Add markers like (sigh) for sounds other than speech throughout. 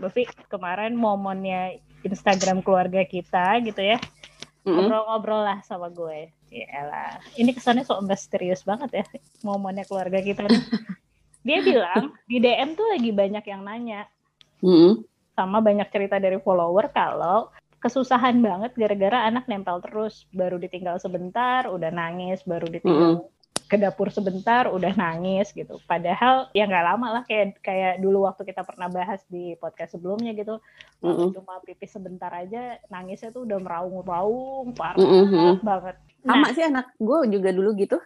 Bafi kemarin momennya Instagram keluarga kita gitu ya. Ngobrol-ngobrol lah sama gue. Yalah. Ini kesannya sok misterius banget ya momennya keluarga kita. nih. (laughs) Dia bilang di DM tuh lagi banyak yang nanya Mm-mm. sama banyak cerita dari follower kalau kesusahan banget gara-gara anak nempel terus baru ditinggal sebentar udah nangis baru ditinggal ke dapur sebentar udah nangis gitu padahal ya nggak lama lah kayak kayak dulu waktu kita pernah bahas di podcast sebelumnya gitu kalau Mm-mm. cuma pipis sebentar aja nangisnya tuh udah meraung-raung parah Mm-mm. banget nah Sama sih anak gue juga dulu gitu.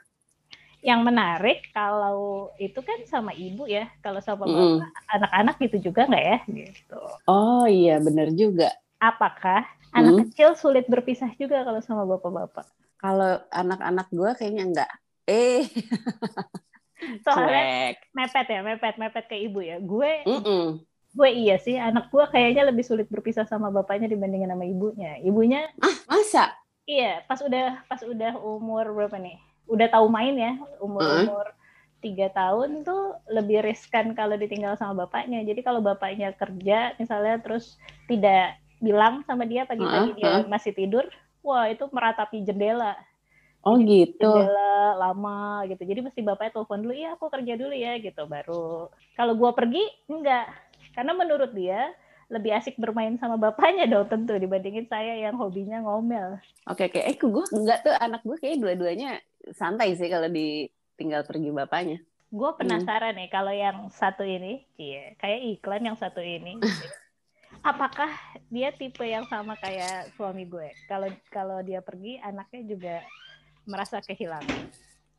yang menarik kalau itu kan sama ibu ya kalau sama bapak anak-anak gitu juga nggak ya gitu Oh iya bener juga. apakah Hmm. anak kecil sulit berpisah juga kalau sama bapak-bapak? Kalau anak-anak gue kayaknya enggak. Eh, Soalnya cuek. mepet ya, mepet, mepet ke ibu ya. Gue, Mm-mm. gue iya sih, anak gue kayaknya lebih sulit berpisah sama bapaknya dibandingin sama ibunya. Ibunya, Masa? iya, pas udah, pas udah umur berapa nih? Udah tahu main ya, umur umur tiga tahun tuh lebih riskan kalau ditinggal sama bapaknya. Jadi kalau bapaknya kerja misalnya terus tidak bilang sama dia pagi-pagi Heeh, dia heeh. masih tidur, wah itu meratapi jendela. Oh gitu. jendela lama gitu. Jadi mesti bapaknya telepon dulu, iya aku kerja dulu ya gitu baru. Kalau gua pergi enggak. Karena menurut dia lebih asik bermain sama bapaknya dong tentu dibandingin saya yang hobinya ngomel. Oke oke. Eh gue enggak tuh anak gue kayak dua-duanya santai sih kalau ditinggal pergi bapaknya. Gue penasaran nih kalau yang satu ini, iya kayak iklan yang satu ini. (laughs) gitu. Apakah dia tipe yang sama kayak suami gue? Kalau kalau dia pergi, anaknya juga merasa kehilangan.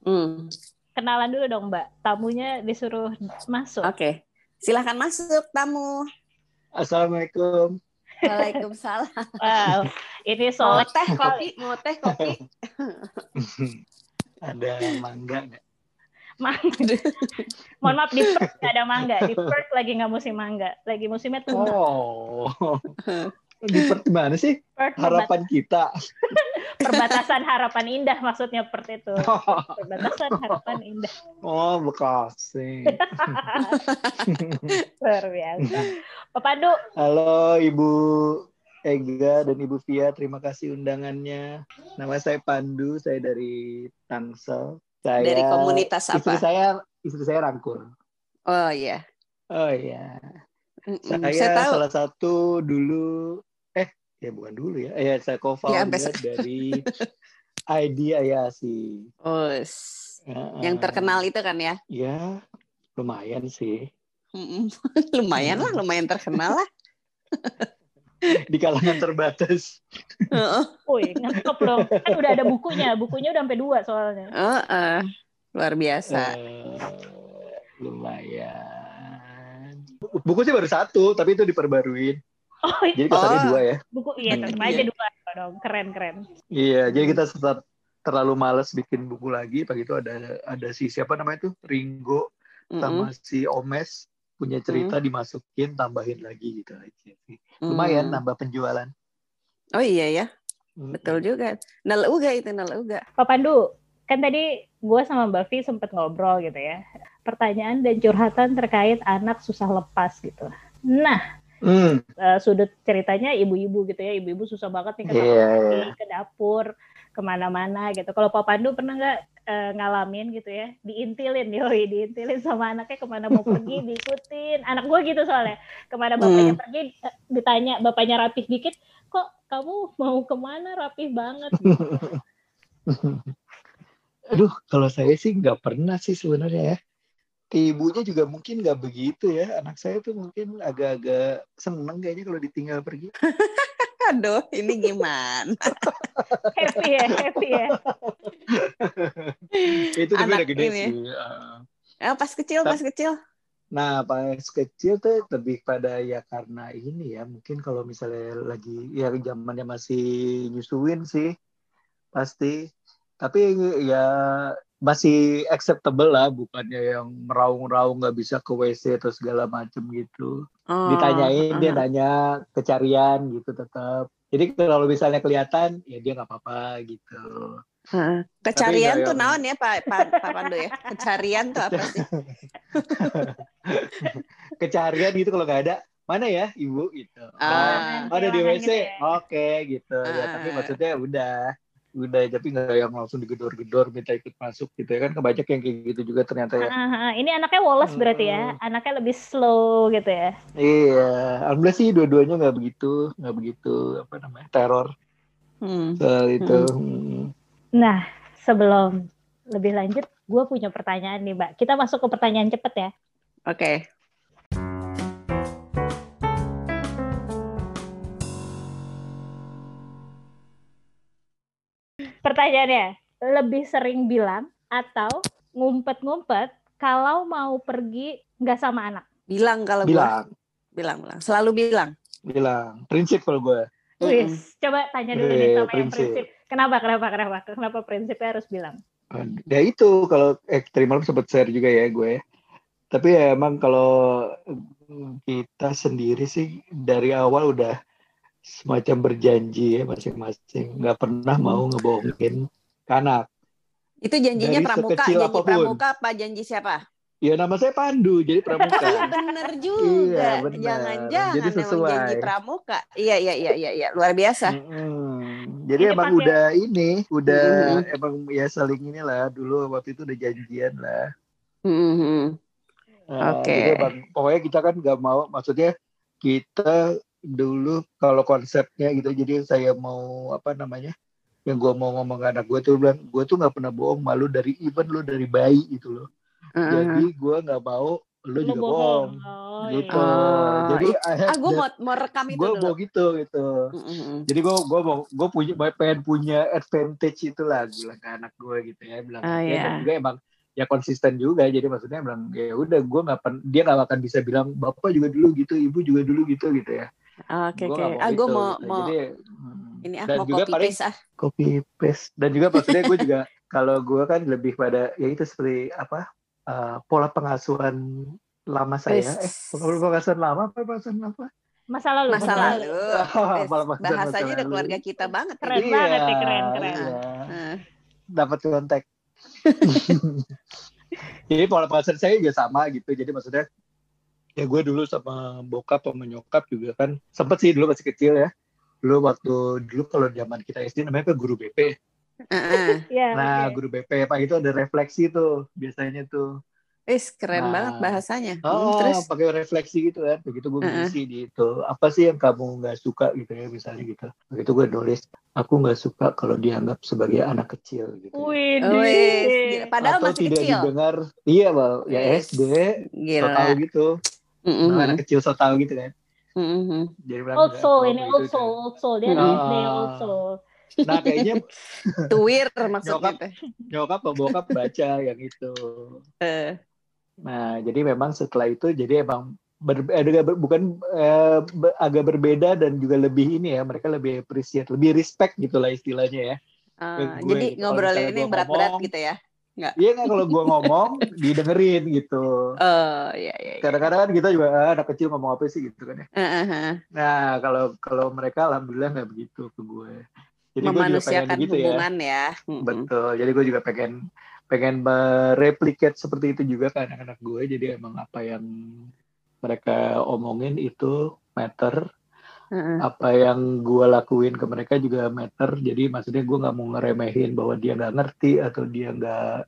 Hmm. Kenalan dulu dong Mbak. Tamunya disuruh masuk. Oke. Silahkan masuk tamu. Assalamualaikum. Waalaikumsalam. (laughs) Wow, ini Mau soal teh kopi? Mau teh kopi? (laughs) Ada mangga nggak? mangga. Mohon maaf di Perth nggak ada mangga. Di Perth lagi nggak musim mangga. Lagi musimnya tuna. Oh, (laughs) di Perth mana sih Perth harapan kita? Perbatasan harapan indah maksudnya Perth itu. (laughs) Perbatasan harapan indah. Oh, Bekasi. (laughs) Luar biasa. Pak Pandu, Halo Ibu Ega dan Ibu Via, terima kasih undangannya. Nama saya Pandu, saya dari Tangsel. Saya Dari komunitas Istri apa? saya istri saya Rangkul. Oh iya. Oh iya. Mm-mm. Saya, Saya tahu. salah satu dulu ya bukan dulu ya. Eh, saya (laughs) Ya, co-founder sampai se- dari ID Ayasi. Oh, Heeh. yang terkenal itu kan ya? Ya, lumayan sih. (laughs) Lumayan lah, lumayan terkenal lah. (laughs) Di kalangan terbatas. Heeh. woi ngekep dong. Kan udah ada bukunya. Bukunya udah sampai dua soalnya. Heeh. Luar biasa. Eh, lumayan. Buku sih baru satu, tapi itu diperbaruin. Oh, Jadi kesannya Oh. dua ya. buku iya tetap Hmm, aja iya. dua dong. Keren keren. Iya, jadi kita tetap terlalu males bikin buku lagi. Pagi itu ada ada si siapa namanya tuh Ringo sama si Omes punya cerita dimasukin tambahin lagi gitu aja sih. Lumayan Mm. nambah penjualan. Oh iya ya, betul juga. Nal uga itu nal uga. Pak Pandu, kan tadi gue sama Mbak Vi sempet ngobrol gitu ya. Pertanyaan dan curhatan terkait anak susah lepas gitu. Nah, Hmm, eh, sudut ceritanya ibu-ibu gitu ya. Ibu-ibu susah banget nih ke Iya, kamar iya. mandi, ke dapur, ke mana-mana gitu. Kalau Pak Pandu pernah nggak eh, ngalamin gitu ya, diintilin, yoi, diintilin sama anaknya ke mana mau pergi, (laughs) diikutin. Anak gue gitu soalnya, ke mana bapaknya Hmm. pergi, eh, ditanya bapaknya rapih dikit, kok kamu mau ke mana rapih banget? (laughs) Aduh, kalau saya sih nggak pernah sih sebenarnya ya. Ke ibunya juga mungkin nggak begitu ya. Anak saya tuh mungkin agak-agak seneng kayaknya kalau ditinggal pergi. (laughs) Aduh, ini gimana? (laughs) happy ya, happy ya. (laughs) Itu tapi Anak udah gede ini ya. sih. Ah, pas kecil, pas kecil. Nah, pas kecil tuh lebih pada ya karena ini ya. Mungkin kalau misalnya lagi ya zamannya masih nyusuin sih. Pasti. Tapi ya masih acceptable lah. Bukannya yang meraung-raung nggak bisa ke WC atau segala macem gitu. Oh, ditanyain dia uh-huh. nanya kecarian gitu tetap jadi kalau misalnya kelihatan ya dia nggak apa-apa gitu Heeh. Kecarian Tapi tuh naon ya Pak Pak Pak Pandu ya? Kecarian tuh apa sih? (laughs) kecarian gitu kalau nggak ada mana ya ibu gitu. Ah. Oh, ada di WC, gitu ya. oke gitu. Ya Ah. tapi maksudnya udah, udah tapi nggak yang langsung digedor-gedor minta ikut masuk gitu ya kan kebanyak yang kayak gitu juga ternyata ya. Ah. Ini anaknya Wallace berarti ya, Hmm. anaknya lebih slow gitu ya. Iya, alhamdulillah sih dua-duanya nggak begitu, nggak begitu apa namanya teror Hmm. soal itu. Hmm. Nah, sebelum lebih lanjut, gue punya pertanyaan nih, Mbak. Kita masuk ke pertanyaan cepet ya. Oke. Pertanyaannya, lebih sering bilang atau ngumpet-ngumpet kalau mau pergi nggak sama anak? Bilang kalau gua. Bilang, Bilang, bilang. Selalu bilang. bilang. Prinsip kalau gue. Wih, coba tanya dulu nih Iya, sama yang prinsip. prinsip. Kenapa, kenapa, kenapa? Kenapa prinsipnya harus bilang? Ya itu kalau eh tadi malam sempat share juga ya gue. Tapi ya emang kalau kita sendiri sih dari awal udah semacam berjanji ya masing-masing nggak pernah mau ngebohongin ke anak. Itu janjinya Dari pramuka, janji apa pun. pramuka apa janji siapa? Ya nama saya Pandu jadi pramuka. (laughs) Bener juga. Iya, bener. Jangan-jangan Jadi sesuai. janji pramuka. Iya, iya, iya, iya, iya. luar biasa. Mm-mm. Jadi Ini emang pakai- udah ini, udah Mm-mm. emang ya saling inilah dulu waktu itu udah janjian lah. Hmm. Nah, Oke. emang, pokoknya kita kan nggak mau, maksudnya kita dulu kalau konsepnya gitu, jadi saya mau apa namanya, yang gue mau ngomong ke anak gue tuh bilang, gue tuh nggak pernah bohong, malu dari even lu dari bayi gitu loh. Jadi gue nggak mau lu, juga bohong. Oh, gitu. iya. Jadi I have Ah, gue mau mau rekam itu gue mau gitu gitu. Mm-mm. Jadi gue gue mau gue punya pengen punya advantage itulah bilang ke anak gue gitu ya bilang Oh, ya, iya. juga emang ya konsisten juga jadi maksudnya bilang ya udah gue nggak dia nggak akan bisa bilang bapak juga dulu gitu ibu juga dulu gitu gitu ya Oke, Gua oke. nggak Ah, gue gitu, mau gitu. mau Jadi, hmm. ini ah dan mau juga copy paling paste ah. copy paste dan juga maksudnya gue juga (laughs) kalau gue kan lebih pada ya itu seperti apa uh, pola pengasuhan lama saya eh pola pengasuhan lama apa pengasuhan apa Masa lalu. Masa lalu. (laughs) Pola pengasuhan masa Bahasanya udah lalu. keluarga kita banget. Keren ini. banget nih, keren, keren. iya. Dapat kontak. (laughs) jadi pola pengasuhan saya juga sama gitu. Jadi maksudnya ya gue dulu sama bokap sama nyokap juga kan sempet sih dulu masih kecil ya. Dulu waktu dulu kalau zaman kita SD namanya apa guru BP. eh. Iya, Nah, oke. guru BP Pak itu ada refleksi tuh biasanya tuh. Wis, keren Nah. banget bahasanya. Hmm, Oh, terus pakai refleksi gitu kan. Begitu gue ngisi di itu. Apa sih yang kamu nggak suka gitu ya misalnya gitu. Begitu gue nulis, aku nggak suka kalau dianggap sebagai anak kecil gitu. ya. Wih, Wis, gila. padahal Atau masih tidak kecil. didengar, iya bang, ya SD, Gila. tahu gitu, Nah, anak kecil so tahu gitu kan. Mm-mm. Jadi bilang, Old "Enggak, soul ini itu, old itu." soul, old soul dia Hmm. Ah. SD old soul. Nah kayaknya (laughs) Tuwir (laughs) maksudnya. Nyokap. teh. nyokap bokap baca yang itu. Eh, Nah jadi memang setelah itu jadi emang ber, eh, ber- bukan eh, agak berbeda dan juga lebih ini ya mereka lebih appreciate, lebih respect gitulah istilahnya ya. ah, gue jadi gitu. Ngobrolin misalnya ini berat-berat ngomong, gitu ya. Iya nggak kalau gua ngomong didengerin gitu. Oh, iya iya. iya. Kadang-kadang kan kita juga ah, anak kecil ngomong apa sih gitu kan ya. Eh. Nah, kalau kalau mereka alhamdulillah nggak begitu ke gue. Jadi gue juga Memanusiakan pengen gitu ya. hubungan ya. Mm-mm. Betul. Jadi gue juga pengen pengen mereplikat seperti itu juga ke anak-anak gue. Jadi emang apa yang mereka omongin itu matter. Apa yang gue lakuin ke mereka juga matter. Jadi maksudnya gue nggak mau ngeremehin bahwa dia nggak ngerti atau dia nggak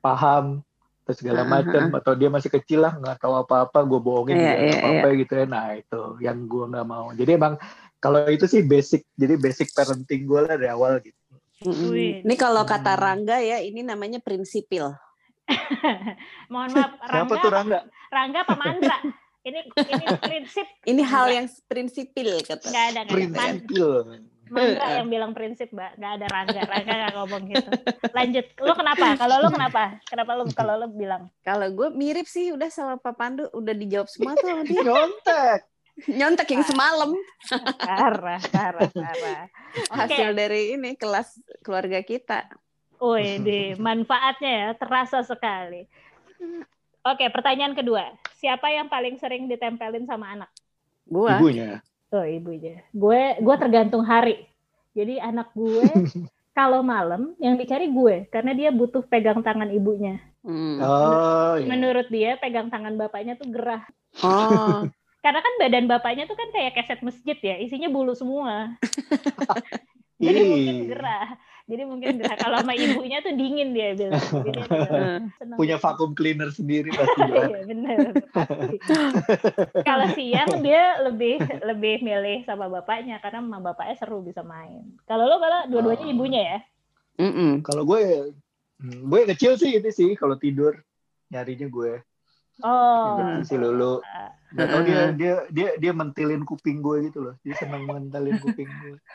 paham atau segala macam atau dia masih kecil lah nggak tahu apa-apa gue bohongin Iya, dia iya, nggak apa-apa gitu ya nah itu yang gue nggak mau jadi emang kalau itu sih basic jadi basic parenting gue lah dari awal gitu. Wih. Ini kalau kata Hmm. Rangga ya, ini namanya prinsipil. (laughs) Mohon maaf, siapa Rangga, tuh Rangga Rangga apa Mandra? (laughs) Ini ini prinsip (laughs) Ini hal yang prinsipil kata. nggak ada nggak ada. Man- prinsipil Mandra yang bilang prinsip, Mbak. Nggak ada Rangga. Rangga nggak ngomong gitu. Lanjut. Lu kenapa? Kalau lu kenapa? Kenapa lu kalau lu bilang? Kalau gue mirip sih udah sama Pak Pandu udah dijawab semua tuh sama (laughs) dia. nyontek Nyontek yang semalam Parah, parah, parah. (laughs) hasil dari ini kelas keluarga kita. Wih, manfaatnya ya terasa sekali. Oke, pertanyaan kedua. Siapa yang paling sering ditempelin sama anak? Gua. ibunya Oh, ibunya. Gue gue tergantung hari. Jadi anak gue (laughs) kalau malam yang dicari gue karena dia butuh pegang tangan ibunya. Hmm. oh iya Menurut dia pegang tangan bapaknya tuh gerah. Oh. (laughs) Karena kan badan bapaknya tuh kan kayak keset masjid ya, isinya bulu semua. (laughs) Jadi Ih. mungkin gerah. Jadi mungkin. Kalau sama ibunya tuh dingin dia bilang. Jadi dia (laughs) seneng. Punya vacuum cleaner sendiri pasti. (laughs) Iya benar. Kalau siang dia lebih lebih milih sama bapaknya karena sama bapaknya seru bisa main. Kalau lo kalau dua-duanya Oh. ibunya ya. Mm-mm. Kalau gue, hmm, gue kecil sih ini sih kalau tidur nyarinya gue. Oh. Ingat si Lulu. Gak tau dia dia dia dia mentilin kuping gue gitu loh. Dia senang mengentalin kuping gue. (laughs)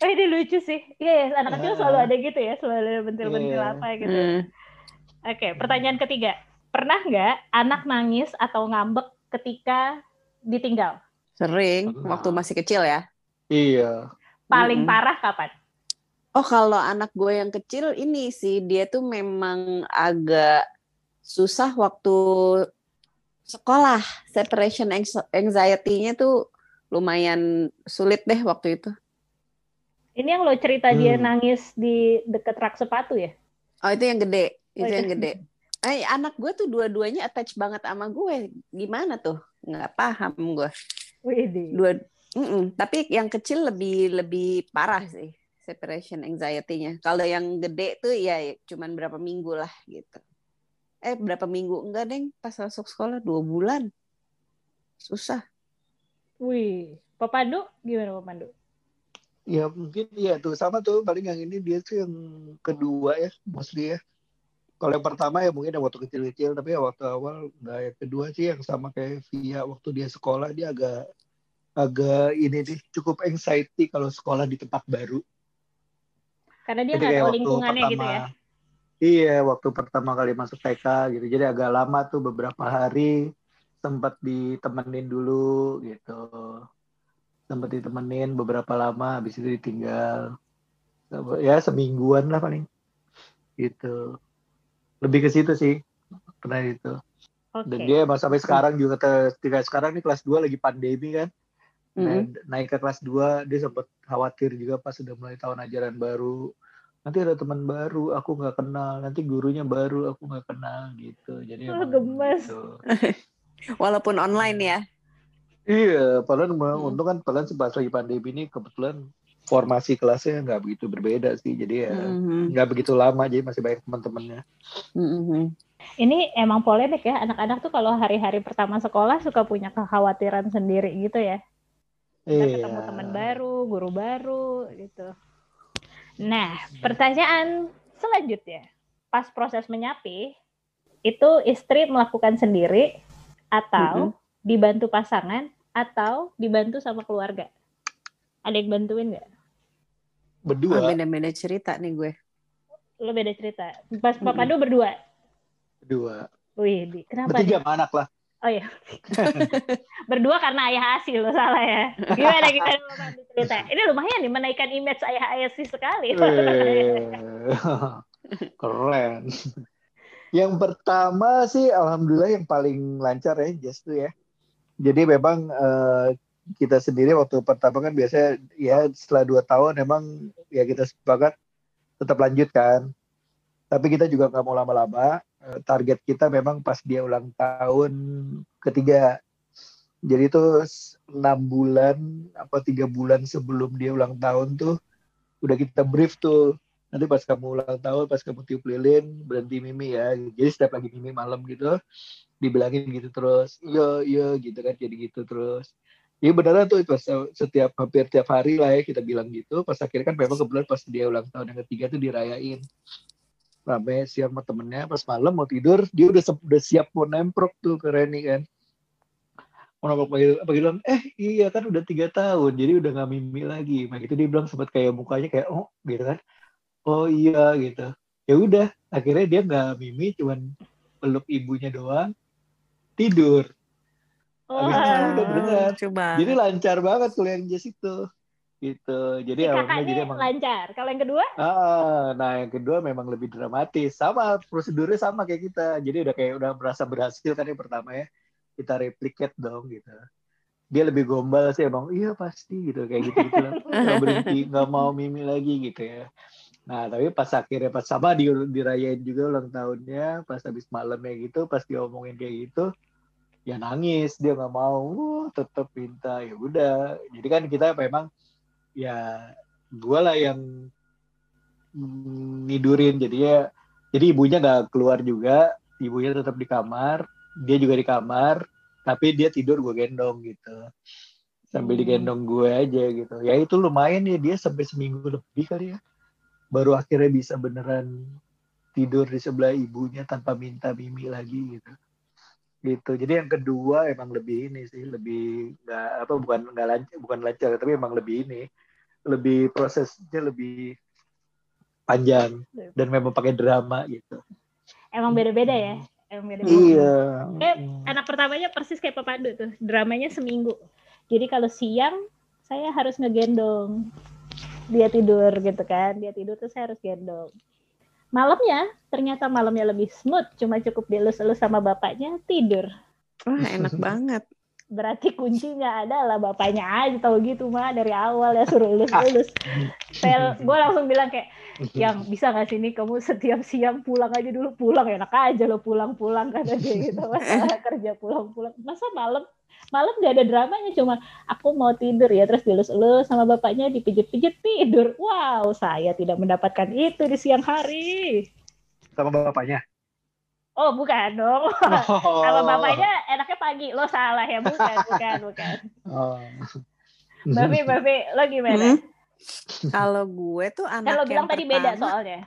Oh ini lucu sih. Iya, ya, anak kecil selalu ada gitu ya, selalu ada bentil-bentil Iya. apa gitu. Mm. Oke, pertanyaan ketiga. Pernah nggak anak nangis atau ngambek ketika ditinggal? Sering Pernah. waktu masih kecil ya. Iya. Paling Mm-mm. parah kapan? Oh kalau anak gue yang kecil ini sih dia tuh memang agak susah waktu sekolah separation anx- anxiety-nya tuh lumayan sulit deh waktu itu. Ini yang lo cerita dia Hmm. nangis di deket rak sepatu ya? Oh itu yang gede, itu Oh, yang gede. Eh anak gue tuh dua-duanya attach banget sama gue. Gimana tuh? Nggak paham gue. Wih, Dua, Mm-mm. tapi yang kecil lebih lebih parah sih separation anxiety-nya. Kalau yang gede tuh ya cuman berapa minggu lah gitu. Eh berapa minggu enggak deng pas masuk sekolah dua bulan. Susah. Wih, Pak Pandu gimana Pak Pandu? Ya mungkin ya tuh sama tuh paling yang ini dia tuh yang kedua ya mostly ya. Kalau yang pertama ya mungkin yang waktu kecil-kecil tapi ya waktu awal nggak yang kedua sih yang sama kayak Via waktu dia sekolah dia agak agak ini nih cukup anxiety kalau sekolah di tempat baru. Karena dia nggak tahu lingkungannya pertama, gitu ya. Iya, waktu pertama kali masuk TK gitu. Jadi agak lama tuh beberapa hari sempat ditemenin dulu gitu. Sempat ditemenin beberapa lama, habis itu ditinggal. Ya semingguan lah paling. Gitu. Lebih ke situ sih. Pernah itu. Oke. Dan dia emang sampai sekarang juga ketika sekarang nih kelas 2 lagi pandemi kan. Nah, Mm-mm. naik ke kelas 2 dia sempat khawatir juga pas sudah mulai tahun ajaran baru nanti ada teman baru aku nggak kenal nanti gurunya baru aku nggak kenal gitu jadi Oh, gemes. gitu. (laughs) Walaupun online ya. iya padahal Hmm. untung kan padahal pas lagi pandemi ini kebetulan formasi kelasnya nggak begitu berbeda sih jadi ya Mhm. nggak begitu lama jadi masih banyak teman-temannya Mhm. Ini emang polemik ya, anak-anak tuh kalau hari-hari pertama sekolah suka punya kekhawatiran sendiri gitu ya. Iya ketemu teman baru, guru baru gitu. Nah, pertanyaan selanjutnya. Pas proses menyapi, itu istri melakukan sendiri atau dibantu pasangan atau dibantu sama keluarga? Ada yang bantuin nggak? Ah, berdua Beda-beda cerita nih gue. Lo beda cerita. Pas Pak Mm-mm. Pandu berdua. berdua Wih, kenapa? bertiga anak lah Oh iya. (laughs) Berdua karena ayah Asi lo salah ya. Gimana Pandu cerita? Ini lumayan nih menaikkan image ayah Asi sekali. Eh, (laughs) Keren. Yang pertama sih alhamdulillah yang paling lancar ya Just tuh ya. Jadi memang eh, kita sendiri waktu pertama kan biasanya ya setelah dua tahun emang ya kita sepakat tetap lanjut kan. Tapi kita juga nggak mau lama-lama. Eh, Target kita memang pas dia ulang tahun ketiga. Jadi itu enam bulan apa tiga bulan sebelum dia ulang tahun tuh udah kita brief tuh. Nanti pas kamu ulang tahun pas kamu tiup lilin berhenti mimi ya. Jadi setiap lagi mimi malam gitu dibilangin gitu terus iya iya gitu kan jadi gitu terus. Iya beneran tuh pas setiap hampir tiap hari lah ya kita bilang gitu. Pas akhirnya kan memang kebetulan pas dia ulang tahun yang ketiga tuh dirayain rame siap sama temennya pas malam mau tidur dia udah udah siap mau nemprok tuh ke Reni kan mau nemprok pagi pagi bilang eh iya kan udah tiga tahun jadi udah nggak mimi lagi nah gitu dia bilang sempat kayak mukanya kayak oh gitu kan oh iya gitu ya udah akhirnya dia nggak mimi cuman peluk ibunya doang tidur Habis itu Wah. udah. Coba. jadi lancar banget kalau yang Jess itu gitu. Jadi awalnya kakaknya jadi emang lancar. Kalau yang kedua? ah nah yang kedua memang lebih dramatis. Sama prosedurnya sama kayak kita. Jadi udah kayak udah merasa berhasil kan yang pertama ya. Kita replicate dong gitu. Dia lebih gombal sih emang iya pasti gitu. Kayak gitu gitu (laughs) nggak berhenti nggak mau mimi lagi gitu ya. Nah tapi pas akhirnya pas sama di, dirayain juga ulang tahunnya pas habis malamnya gitu pas dia omongin kayak gitu ya nangis. Dia nggak mau. Tetap minta. Ya udah. Jadi kan kita memang ya gue lah yang nidurin jadi ya jadi ibunya nggak keluar juga. Ibunya tetap di kamar dia juga di kamar tapi dia tidur gue gendong gitu. Sambil digendong gue aja gitu. Ya itu lumayan ya dia sampai seminggu lebih kali ya. Baru akhirnya bisa beneran tidur di sebelah ibunya tanpa minta mimi lagi gitu gitu. Jadi yang kedua emang lebih ini sih lebih nggak apa bukan nggak lancar bukan lancar tapi emang lebih ini lebih prosesnya lebih panjang dan memang pakai drama gitu. Emang beda-beda ya? Emang beda-beda. Iya. Eh anak pertamanya persis kayak Papandu tuh dramanya seminggu. Jadi kalau siang saya harus ngegendong. Dia tidur gitu kan dia tidur tuh saya harus gendong malamnya ternyata malamnya lebih smooth cuma cukup dielus-elus sama bapaknya tidur. Wah enak (laughs) banget. Berarti kuncinya adalah bapaknya aja tahu gitu mah dari awal ya suruh elus-elus saya (laughs) gue langsung bilang kayak yang bisa nggak sih nih kamu setiap siang pulang aja dulu? Pulang enak aja lo pulang-pulang kata dia gitu. (laughs) Masalah kerja pulang-pulang. Masa malam malam gak ada dramanya cuma aku mau tidur ya terus dilus-elus sama bapaknya dipijit-pijit tidur wow saya tidak mendapatkan itu di siang hari sama bapaknya Oh bukan dong. Oh. Sama bapaknya enaknya pagi. Lo salah ya bukan bukan bukan. Oh. Babi babi lo gimana? Hmm? Kalau gue tuh anak lo bilang tadi pertama, beda soalnya.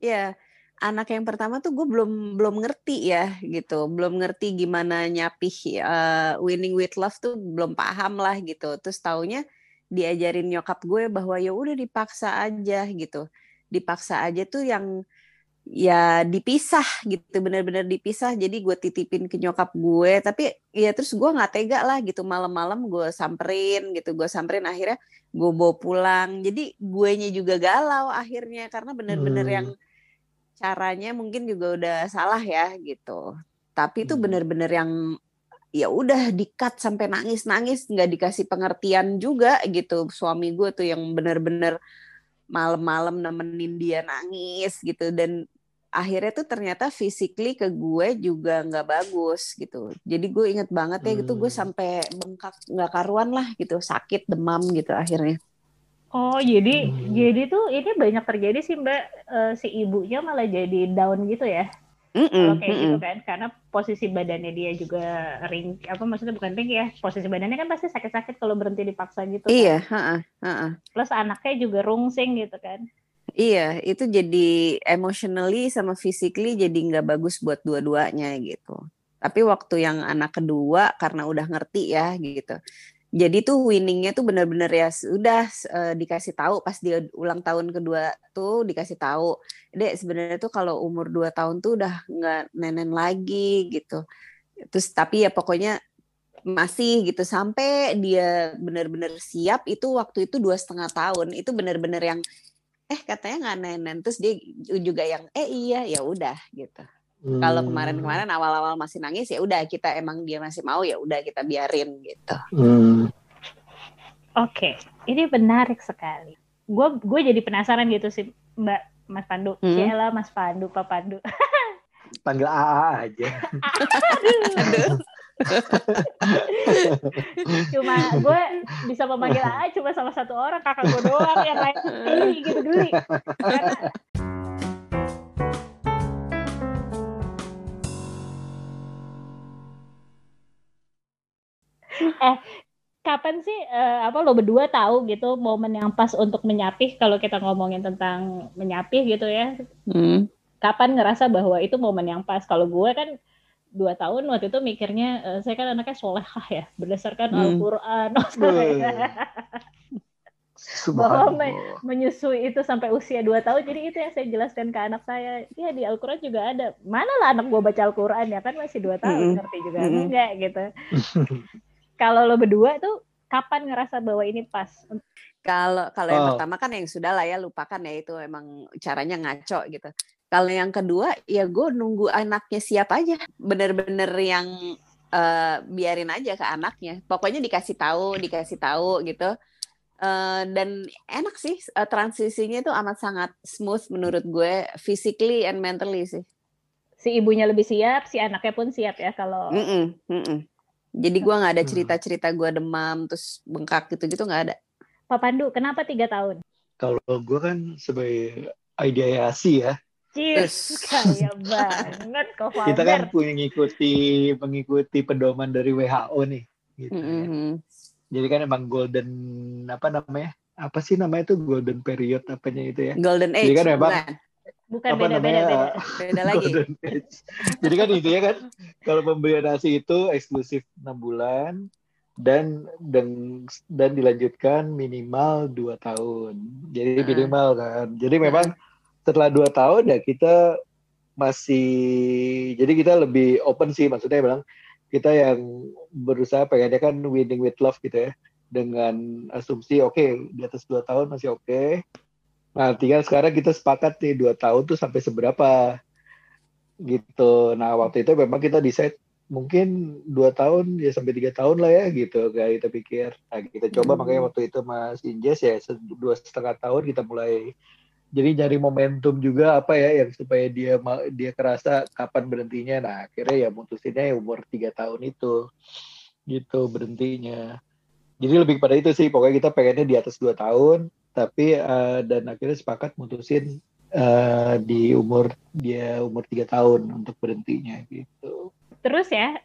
Iya, anak yang pertama tuh gue belum belum ngerti ya gitu, belum ngerti gimana nyapih uh, winning with love tuh belum paham lah gitu. Terus taunya diajarin nyokap gue bahwa ya udah dipaksa aja gitu, dipaksa aja tuh yang ya dipisah gitu. Bener-bener dipisah. Jadi gue titipin ke nyokap gue. Tapi ya terus gue nggak tega lah gitu. Malam-malam gue samperin gitu. Gue samperin akhirnya gue bawa pulang. Jadi gue nya juga galau akhirnya karena bener-bener hmm. yang caranya mungkin juga udah salah ya gitu. Tapi itu hmm. bener-bener yang ya udah dikat sampai nangis-nangis nggak dikasih pengertian juga gitu. Suami gue tuh yang bener-bener malam-malam nemenin dia nangis gitu. Dan akhirnya tuh ternyata physically ke gue juga nggak bagus gitu. Jadi gue inget banget ya gitu. Gue hmm. sampai bengkak nggak karuan lah gitu. Sakit demam gitu akhirnya oh jadi hmm. jadi tuh ini banyak terjadi sih mbak uh, si ibunya malah jadi down gitu ya Mm -mm, kalau kayak mm -mm. gitu kan karena posisi badannya dia juga ring apa maksudnya bukan ring ya posisi badannya kan pasti sakit-sakit kalau berhenti dipaksa gitu iya kan? uh -uh, uh plus anaknya juga rungsing gitu kan Iya, itu jadi emotionally sama physically jadi nggak bagus buat dua-duanya gitu. Tapi waktu yang anak kedua karena udah ngerti ya gitu. Jadi tuh winningnya tuh bener-bener ya sudah uh, dikasih tahu pas dia ulang tahun kedua tuh dikasih tahu, dek sebenarnya tuh kalau umur dua tahun tuh udah nggak nenen lagi gitu. Terus tapi ya pokoknya masih gitu sampai dia benar-benar siap itu waktu itu dua setengah tahun itu benar-benar yang eh katanya nggak nenen terus dia juga yang eh iya ya udah gitu hmm. kalau kemarin-kemarin awal-awal masih nangis ya udah kita emang dia masih mau ya udah kita biarin gitu hmm. oke okay. ini menarik sekali gue gue jadi penasaran gitu sih mbak mas Pandu hmm. Ciela mas Pandu Pak Pandu (laughs) panggil AA aja Aduh. cuma gue bisa memanggil A cuma sama satu orang kakak gue doang yang lain geli gitu geli eh kapan sih uh, apa lo berdua tahu gitu momen yang pas untuk menyapih? Kalau kita ngomongin tentang menyapih gitu ya. Hmm. kapan ngerasa bahwa itu momen yang pas? Kalau gue kan dua tahun waktu itu mikirnya uh, saya kan anaknya solehah ya berdasarkan hmm. Al-Quran. (laughs) Bahwa menyusui itu sampai usia dua tahun. Jadi itu yang saya jelaskan ke anak saya. Ya di Al-Quran juga ada. Mana lah anak gua baca Al-Quran ya? Kan masih dua tahun mm ngerti juga. Mm enggak gitu (laughs) kalau lo berdua tuh kapan ngerasa bahwa ini pas kalau kalau yang oh. pertama kan yang sudah lah ya lupakan ya itu emang caranya ngaco gitu. Kalau yang kedua ya gue nunggu anaknya siap aja. Bener-bener yang uh, biarin aja ke anaknya. Pokoknya dikasih tahu dikasih tahu gitu. Uh, dan enak sih uh, transisinya itu amat sangat smooth menurut gue physically and mentally sih. Si ibunya lebih siap si anaknya pun siap ya kalau mm -mm, mm -mm. Jadi gue nggak ada Hmm. cerita-cerita gue demam terus bengkak gitu-gitu nggak ada. Pak Pandu, kenapa tiga tahun? Kalau gue kan sebagai ideasi ya, Cheers, Yes. kaya (laughs) banget kok kita kan punya mengikuti mengikuti pedoman dari WHO nih. Gitu, ya. Mm-mm. Jadi kan emang golden apa namanya? Apa sih namanya itu golden period apanya itu ya? Golden Jadi age kan emang bukan? Bukan apa beda-beda namanya? beda. (laughs) Beda lagi. Golden age. Jadi kan intinya kan kalau pemberian ASI itu eksklusif 6 bulan dan dan dan dilanjutkan minimal 2 tahun. Jadi Heeh. minimal kan. Jadi memang setelah 2 tahun ya kita masih jadi kita lebih open sih maksudnya bilang kita yang berusaha pengennya kan winning with love gitu ya dengan asumsi oke di atas 2 tahun masih oke Nah, tinggal sekarang kita sepakat nih dua tahun tuh sampai seberapa gitu. Nah, waktu itu memang kita decide mungkin dua tahun ya sampai tiga tahun lah ya gitu kayak kita pikir. Nah, kita coba Hmm. makanya waktu itu Mas Injes ya dua setengah tahun kita mulai jadi nyari momentum juga apa ya yang supaya dia dia kerasa kapan berhentinya. Nah, akhirnya ya mutusinnya ya umur tiga tahun itu gitu berhentinya. Jadi lebih pada itu sih pokoknya kita pengennya di atas dua tahun tapi eh, dan akhirnya sepakat mutusin eh, di umur dia umur tiga tahun untuk berhentinya gitu. Terus ya,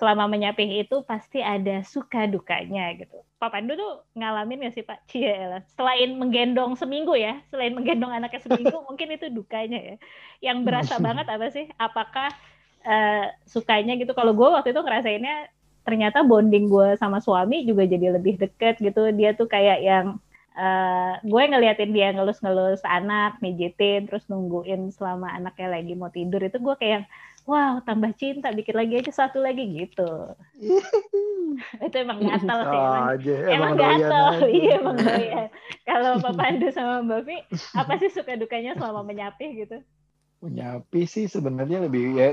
selama menyapih itu pasti ada suka dukanya gitu. Pak Pandu tuh ngalamin gak sih Pak? (laughs) Cielah. Selain menggendong seminggu ya, selain menggendong anaknya seminggu, (laughs) mungkin itu dukanya ya. Yang berasa (laughs) banget apa sih? Apakah eh, sukanya gitu? Kalau gue waktu itu ngerasainnya ternyata bonding gue sama suami juga jadi lebih deket gitu. Dia tuh kayak yang eh, gue ngeliatin dia ngelus-ngelus anak, mijitin, terus nungguin selama anaknya lagi mau tidur. Itu gue kayak wow tambah cinta bikin lagi aja satu lagi gitu. (laughs) Itu emang gatel sih emang, aja, emang gatel. aja. (laughs) iya emang doyan. Kalau Pak Pandu sama Mbak Vi apa sih suka dukanya selama menyapih gitu? Menyapi sih sebenarnya lebih ya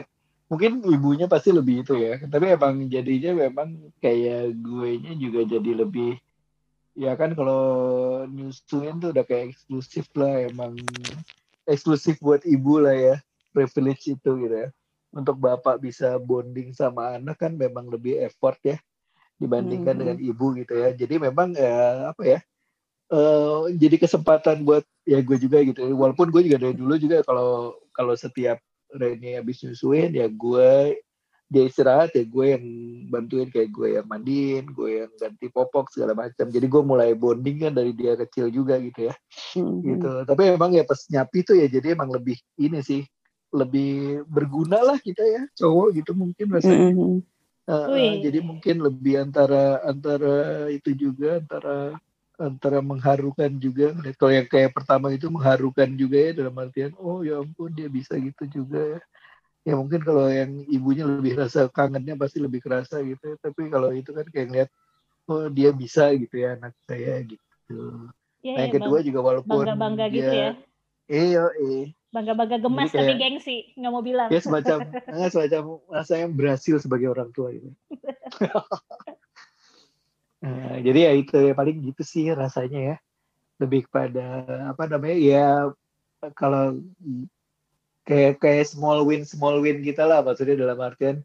mungkin ibunya pasti lebih itu ya. Tapi emang jadinya memang kayak gue nya juga jadi lebih ya kan kalau nyusuin tuh udah kayak eksklusif lah emang eksklusif buat ibu lah ya privilege itu gitu ya. Untuk bapak bisa bonding sama anak kan memang lebih effort ya dibandingkan Hmm. dengan ibu gitu ya. Jadi memang ya apa ya eh, jadi kesempatan buat ya gue juga gitu. Walaupun gue juga dari dulu juga kalau kalau setiap Reni habis nyusuin ya gue dia istirahat ya gue yang bantuin kayak gue yang mandiin gue yang ganti popok segala macam. Jadi gue mulai bonding kan dari dia kecil juga gitu ya. Mhm. gitu. Tapi emang ya pas nyapi tuh ya jadi emang lebih ini sih lebih berguna lah kita ya cowok gitu mungkin rasanya. Mhm. Uh, uh, jadi mungkin lebih antara antara itu juga antara antara mengharukan juga. Kalau yang kayak pertama itu mengharukan juga ya dalam artian oh ya ampun dia bisa gitu juga ya ya mungkin kalau yang ibunya lebih rasa kangennya pasti lebih kerasa gitu. Tapi kalau itu kan kayak ngeliat oh dia bisa gitu ya anak saya gitu. Ya, nah ya, yang kedua juga walaupun bangga bangga dia, gitu ya. Iya eh bangga bangga gemas kayak- tapi gengsi nggak mau bilang. Ya semacam (laughs) eh, semacam rasanya berhasil sebagai orang tua gitu. (laughs) Nah, jadi ya itu ya paling gitu sih rasanya ya. Lebih kepada apa namanya ya kalau kayak kayak small win small win kita lah maksudnya dalam artian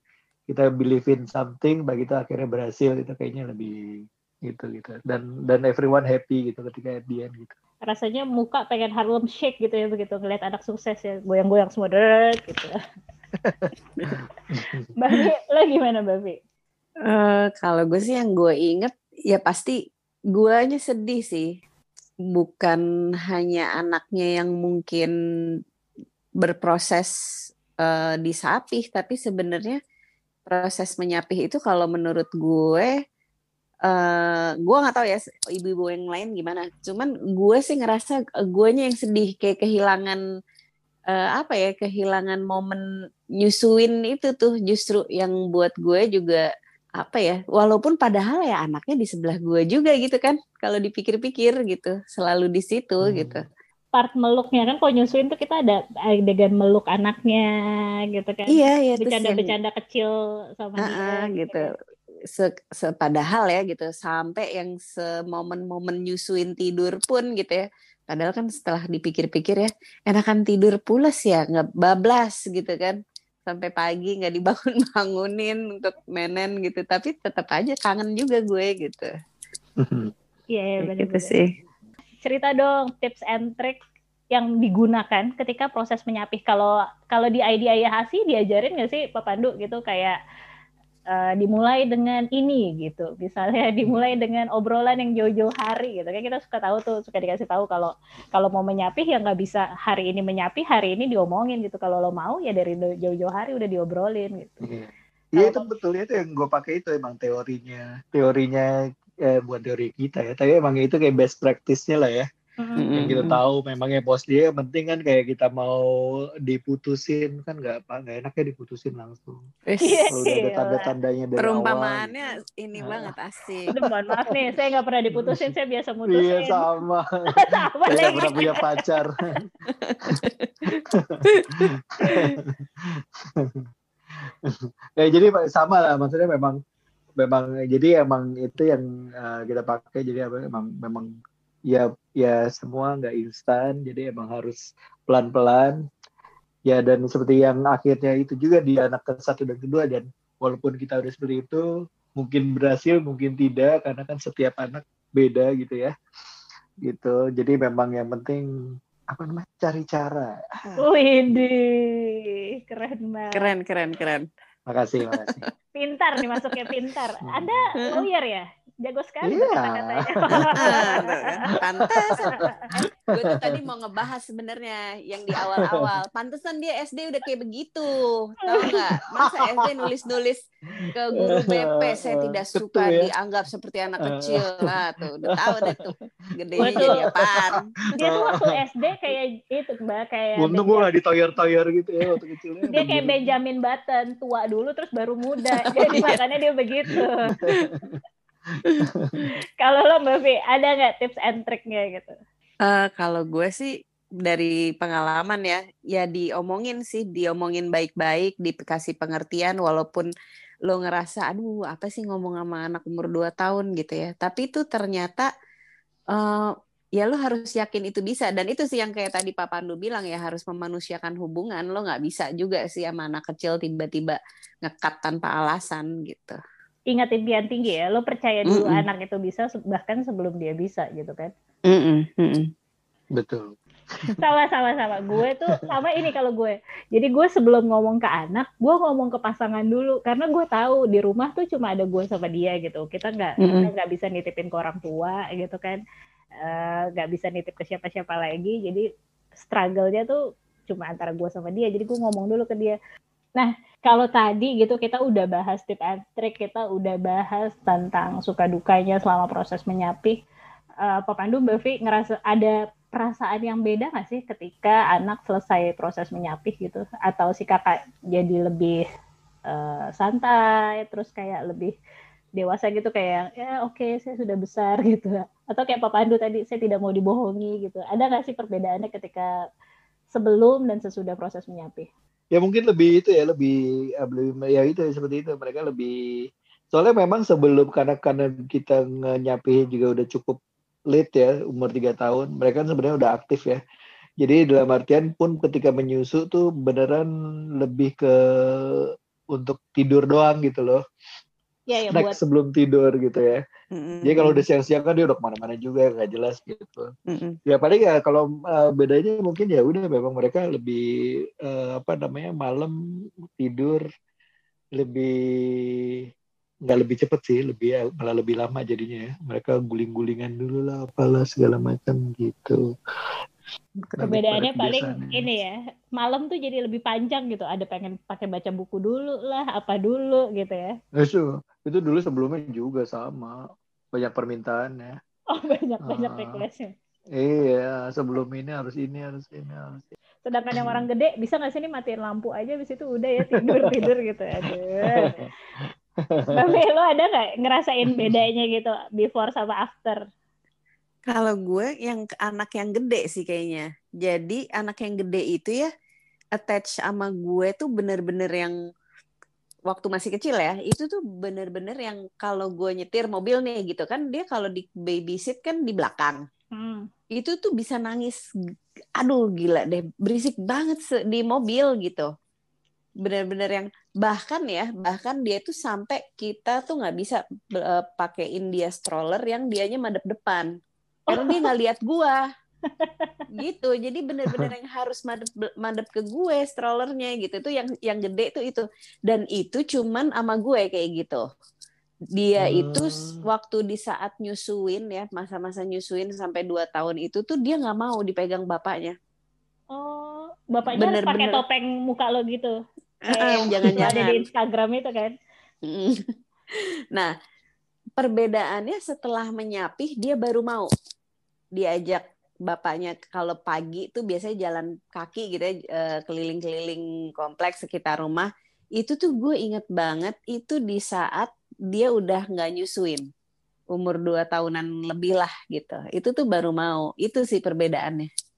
kita believe in something bagi kita akhirnya berhasil itu kayaknya lebih gitu gitu dan dan everyone happy gitu ketika at gitu. rasanya muka pengen Harlem Shake gitu ya begitu ngeliat anak sukses ya goyang-goyang semua deret gitu Mbak Vi, lo gimana Mbak Vi? Eh, kalau gue sih yang gue inget ya pasti guanya sedih sih bukan hanya anaknya yang mungkin berproses eh, disapih tapi sebenarnya proses menyapih itu kalau menurut gue eh gue nggak tahu ya ibu-ibu yang lain gimana cuman gue sih ngerasa eh, guanya yang sedih kayak kehilangan eh, apa ya kehilangan momen nyusuin itu tuh justru yang buat gue juga apa ya walaupun padahal ya anaknya di sebelah gue juga gitu kan kalau dipikir-pikir gitu selalu di situ Hmm. gitu part meluknya kan kalau nyusuin tuh kita ada adegan meluk anaknya gitu kan. Iya ya terus yang- bercanda-bercanda kecil sama Ah, dia ah, gitu. se, se- padahal ya gitu sampai yang semomen-momen nyusuin tidur pun gitu ya. Padahal kan setelah dipikir-pikir ya enakan tidur pulas ya nggak bablas gitu kan. Sampai pagi nggak dibangun bangunin untuk menen gitu tapi tetap aja kangen juga gue gitu. (laughs) Iya, yeah, benar gitu sih cerita dong tips and trick yang digunakan ketika proses menyapih kalau kalau di IDIA Hasi diajarin nggak sih Pak Pandu gitu kayak uh, dimulai dengan ini gitu. Misalnya (laughs) dimulai dengan obrolan yang jauh-jauh hari gitu. Kan kita suka tahu tuh, suka dikasih tahu kalau kalau mau menyapih ya nggak bisa hari ini menyapih, hari ini diomongin gitu. Kalau lo mau ya dari jauh-jauh hari udah diobrolin gitu. Iya, yeah. itu betul itu yang gue pakai itu emang teorinya. Teorinya eh, buat teori kita ya. Tapi emang itu kayak best practice-nya lah ya Mm-hmm. Yang kita tahu memangnya bos dia penting kan kayak kita mau diputusin kan nggak apa nggak enak ya diputusin langsung. Iya, Kalau udah ada tanda-tandanya dari Perumpamaannya awal. ini nah. banget asik. Mohon maaf nih, saya nggak pernah diputusin, saya biasa mutusin. Iya sama. (laughs) sama saya nggak pernah punya pacar. ya (laughs) (laughs) jadi sama lah maksudnya memang memang jadi emang itu yang uh, kita pakai. Jadi apa memang memang ya ya semua nggak instan. Jadi emang harus pelan-pelan. Ya dan seperti yang akhirnya itu juga di anak ke satu dan kedua dan walaupun kita udah seperti itu mungkin berhasil mungkin tidak karena kan setiap anak beda gitu ya. Gitu. Jadi memang yang penting apa namanya cari cara. Wih, keren banget. Keren keren keren. Makasih makasih pintar nih masuknya pintar (laughs) ada lawyer ya jago sekali iya. kata-katanya. (laughs) Pantes. gue tuh tadi mau ngebahas sebenarnya yang di awal-awal. Pantesan dia SD udah kayak begitu. Tahu nggak? Masa SD nulis-nulis ke guru BP saya tidak suka ya? dianggap seperti anak kecil. Lah tuh, udah tahu deh tuh. Gedenya jadi apaan. Dia tuh waktu SD kayak itu, Mbak, kayak Untung gue gak ditoyor-toyor gitu ya waktu kecilnya. Dia kayak Benjamin Button, tua dulu terus baru muda. (laughs) Jadi makanya dia begitu. (laughs) kalau lo Mbak Vi, ada nggak tips and triknya gitu? Uh, kalau gue sih dari pengalaman ya, ya diomongin sih, diomongin baik-baik, dikasih pengertian walaupun lo ngerasa, aduh apa sih ngomong sama anak umur 2 tahun gitu ya. Tapi itu ternyata uh, ya lo harus yakin itu bisa. Dan itu sih yang kayak tadi Pak Pandu bilang ya, harus memanusiakan hubungan. Lo nggak bisa juga sih sama anak kecil tiba-tiba ngekat tanpa alasan gitu ingat impian tinggi ya lo percaya dulu mm -mm. anak itu bisa bahkan sebelum dia bisa gitu kan mm -mm. Mm -mm. betul sama sama sama gue tuh sama ini kalau gue jadi gue sebelum ngomong ke anak gue ngomong ke pasangan dulu karena gue tahu di rumah tuh cuma ada gue sama dia gitu kita nggak mm -hmm. nggak bisa nitipin ke orang tua gitu kan nggak uh, bisa nitip ke siapa-siapa lagi jadi struggle-nya tuh cuma antara gue sama dia jadi gue ngomong dulu ke dia Nah, kalau tadi gitu kita udah bahas tip and trick, kita udah bahas tentang suka dukanya selama proses menyapih. Uh, Pak Pandu, Mbak Vi, ngerasa ada perasaan yang beda nggak sih ketika anak selesai proses menyapih gitu? Atau si kakak jadi lebih uh, santai, terus kayak lebih dewasa gitu kayak ya oke okay, saya sudah besar (laughs) gitu atau kayak Pak Pandu tadi saya tidak mau dibohongi gitu. Ada nggak sih perbedaannya ketika sebelum dan sesudah proses menyapih? ya mungkin lebih itu ya lebih eh, ya itu seperti itu. Mereka lebih soalnya memang sebelum karena karena kita nyapihin juga udah cukup late ya umur tiga tahun mereka kan sebenarnya udah aktif ya. Jadi dalam artian pun ketika menyusu tuh beneran lebih ke untuk tidur doang gitu loh ya, ya, snack buat... sebelum tidur gitu ya. Mm-hmm. Jadi kalau udah siang-siang kan dia udah ke mana-mana juga nggak jelas gitu. Mm-hmm. Ya paling ya kalau uh, bedanya mungkin ya udah memang mereka lebih uh, apa namanya malam tidur lebih nggak lebih cepet sih, lebih malah lebih lama jadinya ya. Mereka guling-gulingan dulu lah, apalah segala macam gitu. Perbedaannya paling ini ya, malam tuh jadi lebih panjang gitu. Ada pengen pakai baca buku dulu lah, apa dulu gitu ya. Itu, itu dulu sebelumnya juga sama. Banyak permintaan ya. Oh banyak banyak uh, requestnya. Iya, sebelum ini harus ini harus ini harus. Ini. Sedangkan yang orang gede bisa nggak sih ini matiin lampu aja, bis itu udah ya tidur tidur gitu. Aduh. (laughs) Tapi lo ada nggak ngerasain bedanya gitu before sama after? Kalau gue yang anak yang gede sih kayaknya. Jadi anak yang gede itu ya attach sama gue tuh bener-bener yang waktu masih kecil ya itu tuh bener-bener yang kalau gue nyetir mobil nih gitu kan dia kalau di babysit kan di belakang hmm. itu tuh bisa nangis aduh gila deh berisik banget di mobil gitu benar-benar yang bahkan ya bahkan dia tuh sampai kita tuh nggak bisa uh, pakein dia stroller yang dianya madep depan karena dia nggak lihat gua. (laughs) Gitu. Jadi benar-benar yang harus madep madep ke gue strollernya gitu. Itu yang yang gede tuh itu. Dan itu cuman sama gue kayak gitu. Dia hmm. itu waktu di saat nyusuin ya masa-masa nyusuin sampai dua tahun itu tuh dia nggak mau dipegang bapaknya. Oh bapaknya bener, harus pakai topeng muka lo gitu? Jangan-jangan. ada di Instagram itu kan? (laughs) Nah perbedaannya setelah menyapih dia baru mau diajak bapaknya kalau pagi tuh biasanya jalan kaki gitu ya eh, keliling-keliling kompleks sekitar rumah. Itu tuh gue inget banget itu di saat dia udah nggak nyusuin. Umur dua tahunan lebih lah gitu. Itu tuh baru mau. Itu sih perbedaannya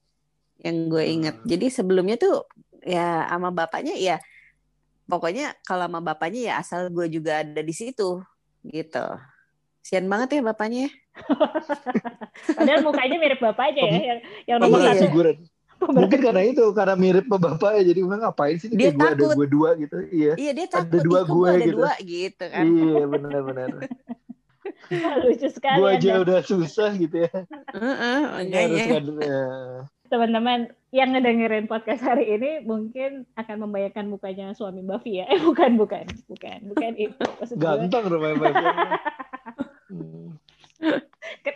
yang gue inget hmm. jadi sebelumnya tuh ya sama bapaknya ya pokoknya kalau sama bapaknya ya asal gue juga ada di situ gitu sian banget ya bapaknya (laughs) padahal mukanya mirip bapak aja ya yang yang nomor satu. Figuran mungkin karena itu karena mirip sama bapak ya jadi memang ngapain sih dia takut. gue ada gue dua gitu. Iya. Iya dia takut. ada dua gue ada gitu. dua, gitu kan. Iya benar-benar (laughs) lucu sekali gue aja udah susah gitu ya. Uh -uh, kan, ya teman-teman yang ngedengerin podcast hari ini mungkin akan membayangkan mukanya suami Mbak Via. Eh bukan, bukan, bukan, bukan itu. (laughs) Maksud Ganteng rumah Mbak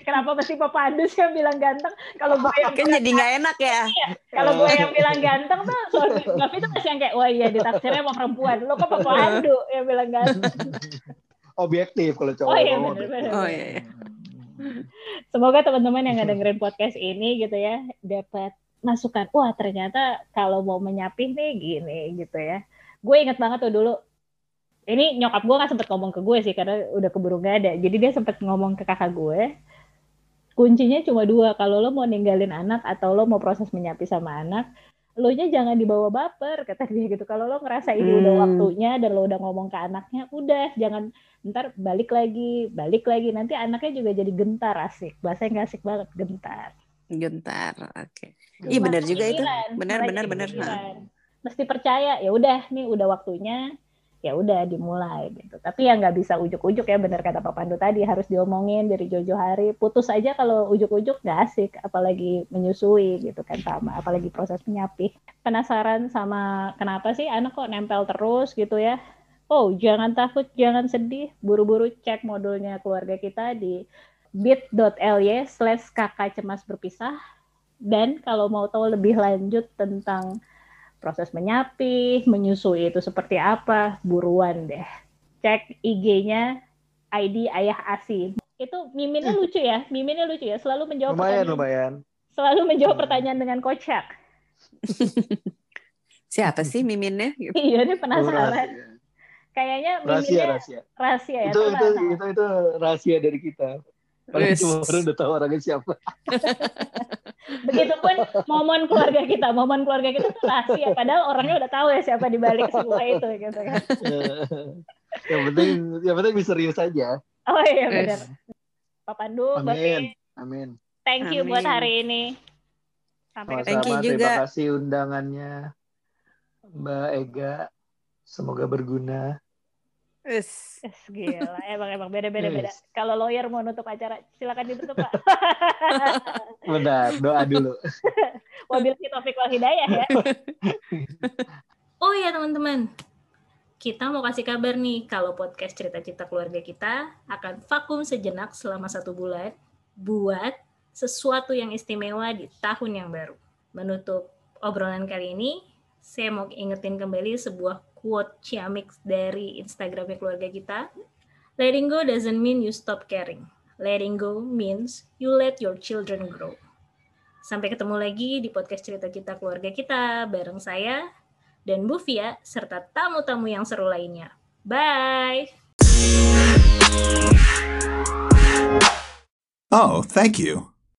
Kenapa mesti Papa Andus yang bilang ganteng? Kalau gue yang kan jadi nggak enak ya. Iya. Kalau gue yang bilang ganteng tuh suami Mbak itu masih yang kayak wah iya ditaksirnya emang perempuan. Lo kok Papa Andu yang bilang ganteng. Objektif kalau cowok. Oh iya benar benar. Oh iya. iya. Semoga teman-teman yang dengerin podcast ini gitu ya dapat masukan. Wah ternyata kalau mau menyapih nih gini gitu ya. Gue inget banget tuh dulu. Ini nyokap gue gak sempet ngomong ke gue sih karena udah keburu gak ada. Jadi dia sempet ngomong ke kakak gue. Kuncinya cuma dua. Kalau lo mau ninggalin anak atau lo mau proses menyapi sama anak, lo nya jangan dibawa baper kata dia gitu kalau lo ngerasa ini hmm. udah waktunya dan lo udah ngomong ke anaknya udah jangan ntar balik lagi balik lagi nanti anaknya juga jadi gentar asik bahasanya nggak asik banget gentar gentar oke okay. iya benar juga itu benar benar benar mesti percaya ya udah nih udah waktunya ya udah dimulai gitu. Tapi ya nggak bisa ujuk-ujuk ya benar kata Pak Pandu tadi harus diomongin dari jojo hari. Putus aja kalau ujuk-ujuk nggak asik apalagi menyusui gitu kan sama apalagi proses menyapih penasaran sama kenapa sih anak kok nempel terus gitu ya? Oh jangan takut, jangan sedih, buru-buru cek modulnya keluarga kita di bit.ly slash kakak cemas berpisah. Dan kalau mau tahu lebih lanjut tentang proses menyapih, menyusui itu seperti apa, buruan deh. Cek IG-nya ID Ayah Asi. Itu miminnya lucu ya, miminnya lucu ya, selalu menjawab lumayan, pertanyaan. Lumayan. Selalu menjawab pertanyaan dengan kocak. (laughs) Siapa sih miminnya? (laughs) iya, ini penasaran kayaknya rahasia rahasia rahasia ya itu itu, itu itu itu rahasia dari kita Padahal semua orang udah tahu orangnya siapa. (laughs) Begitupun momen keluarga kita, momen keluarga kita tuh rahasia. Padahal orangnya udah tahu ya siapa di balik semua itu gitu kan. yang penting, yang penting bisa serius saja. Oh iya benar. Pak Pandu, Amin. Amin. Thank you Amin. buat hari ini. Sampai ketemu. Thank you juga. Terima kasih undangannya Mbak Ega. Semoga berguna. Yes. yes gila, emang emang beda beda yes. beda. Kalau lawyer mau nutup acara, silakan ditutup pak. (laughs) Benar, doa dulu. (laughs) Wabil Topik wal hidayah ya. (laughs) oh iya teman-teman, kita mau kasih kabar nih kalau podcast cerita-cerita keluarga kita akan vakum sejenak selama satu bulan buat sesuatu yang istimewa di tahun yang baru. Menutup obrolan kali ini, saya mau ingetin kembali sebuah quote ciamik dari Instagramnya keluarga kita. Letting go doesn't mean you stop caring. Letting go means you let your children grow. Sampai ketemu lagi di podcast cerita-cerita keluarga kita bareng saya dan Bu Fia serta tamu-tamu yang seru lainnya. Bye. Oh, thank you.